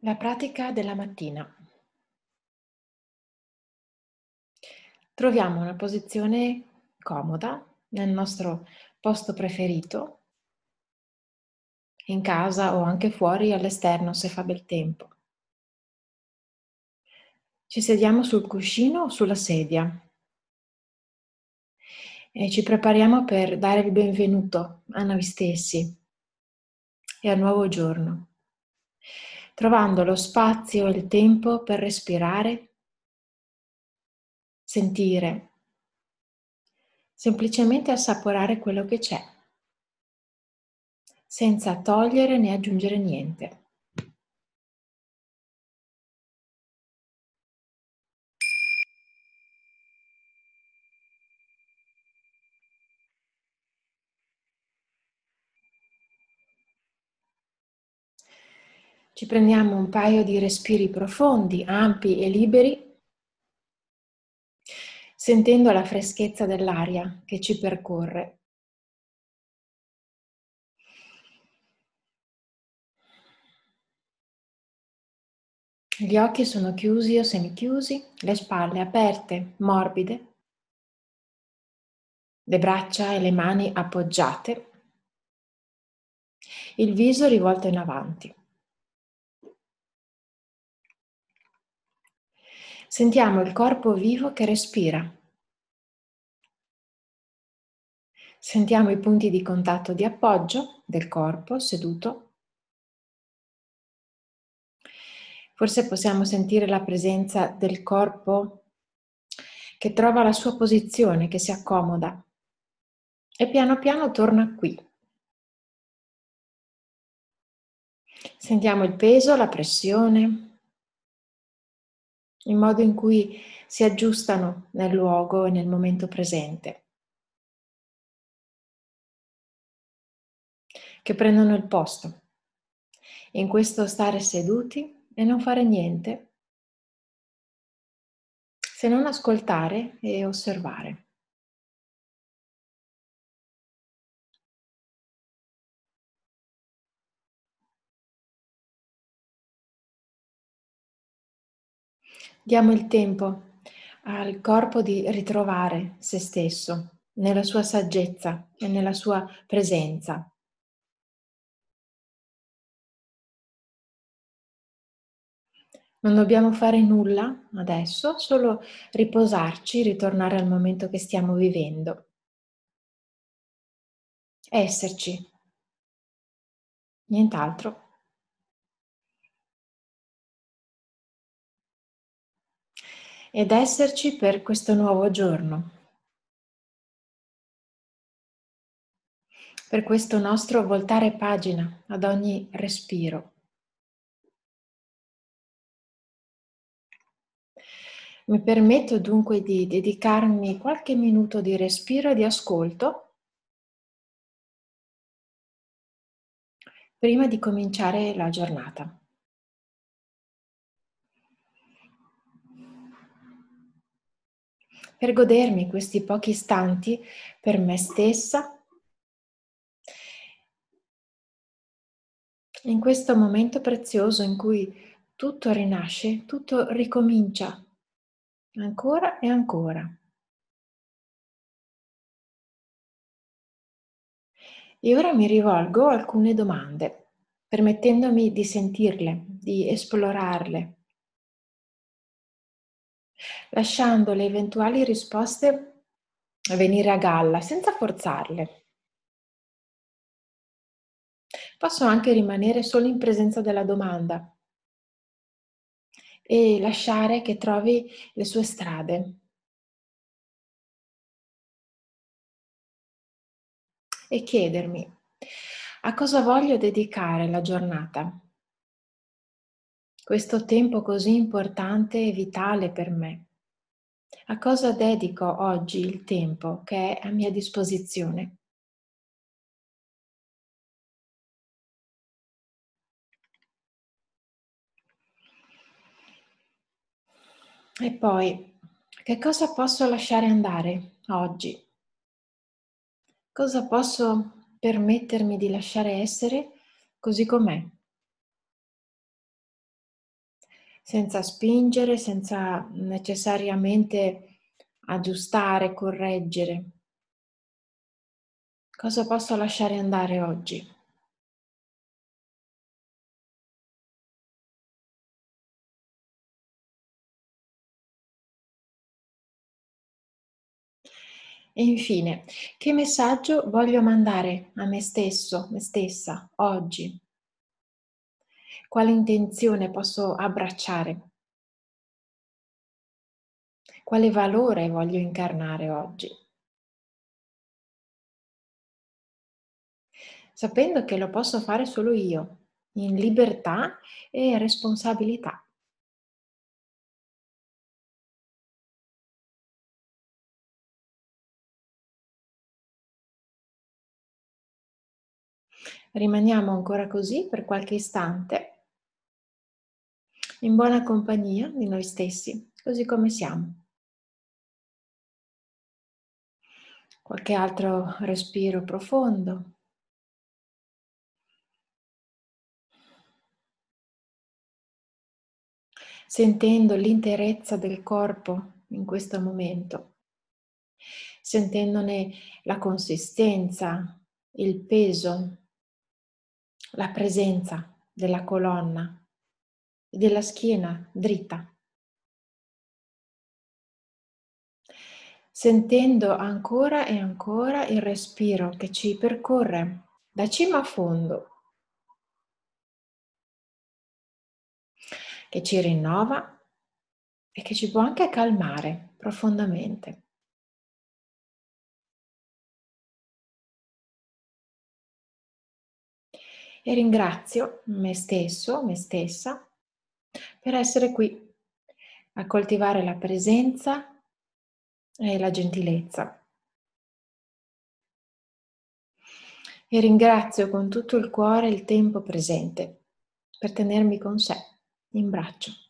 La pratica della mattina. Troviamo una posizione comoda nel nostro posto preferito, in casa o anche fuori all'esterno se fa bel tempo. Ci sediamo sul cuscino o sulla sedia e ci prepariamo per dare il benvenuto a noi stessi e al nuovo giorno trovando lo spazio e il tempo per respirare, sentire, semplicemente assaporare quello che c'è, senza togliere né aggiungere niente. Ci prendiamo un paio di respiri profondi, ampi e liberi, sentendo la freschezza dell'aria che ci percorre. Gli occhi sono chiusi o semichiusi, le spalle aperte, morbide, le braccia e le mani appoggiate, il viso rivolto in avanti. Sentiamo il corpo vivo che respira. Sentiamo i punti di contatto di appoggio del corpo seduto. Forse possiamo sentire la presenza del corpo che trova la sua posizione, che si accomoda e piano piano torna qui. Sentiamo il peso, la pressione, il modo in cui si aggiustano nel luogo e nel momento presente, che prendono il posto. In questo stare seduti e non fare niente, se non ascoltare e osservare. Diamo il tempo al corpo di ritrovare se stesso nella sua saggezza e nella sua presenza. Non dobbiamo fare nulla adesso, solo riposarci, ritornare al momento che stiamo vivendo. Esserci. Nient'altro. Ed esserci per questo nuovo giorno, per questo nostro voltare pagina ad ogni respiro. Mi permetto dunque di dedicarmi qualche minuto di respiro e di ascolto prima di cominciare la giornata. Per godermi questi pochi istanti per me stessa. In questo momento prezioso in cui tutto rinasce, tutto ricomincia, ancora e ancora. E ora mi rivolgo alcune domande, permettendomi di sentirle, di esplorarle, lasciando le eventuali risposte venire a galla senza forzarle. Posso anche rimanere solo in presenza della domanda e lasciare che trovi le sue strade. E chiedermi a cosa voglio dedicare la giornata questo tempo così importante e vitale per me? A cosa dedico oggi il tempo che è a mia disposizione? E poi, che cosa posso lasciare andare oggi? Cosa posso permettermi di lasciare essere così com'è? Senza spingere, senza necessariamente aggiustare, correggere. Cosa posso lasciare andare oggi? E infine, che messaggio voglio mandare a me stesso, me stessa, oggi? Quale intenzione posso abbracciare? Quale valore voglio incarnare oggi? Sapendo che lo posso fare solo io, in libertà e responsabilità. Rimaniamo ancora così per qualche istante in buona compagnia di noi stessi, così come siamo. Qualche altro respiro profondo. Sentendo l'interezza del corpo in questo momento, sentendone la consistenza, il peso, la presenza della colonna della schiena dritta. Sentendo ancora e ancora il respiro che ci percorre da cima a fondo, che ci rinnova e che ci può anche calmare profondamente. E ringrazio me stesso, me stessa, per essere qui a coltivare la presenza e la gentilezza. E ringrazio con tutto il cuore il tempo presente per tenermi con sé in braccio.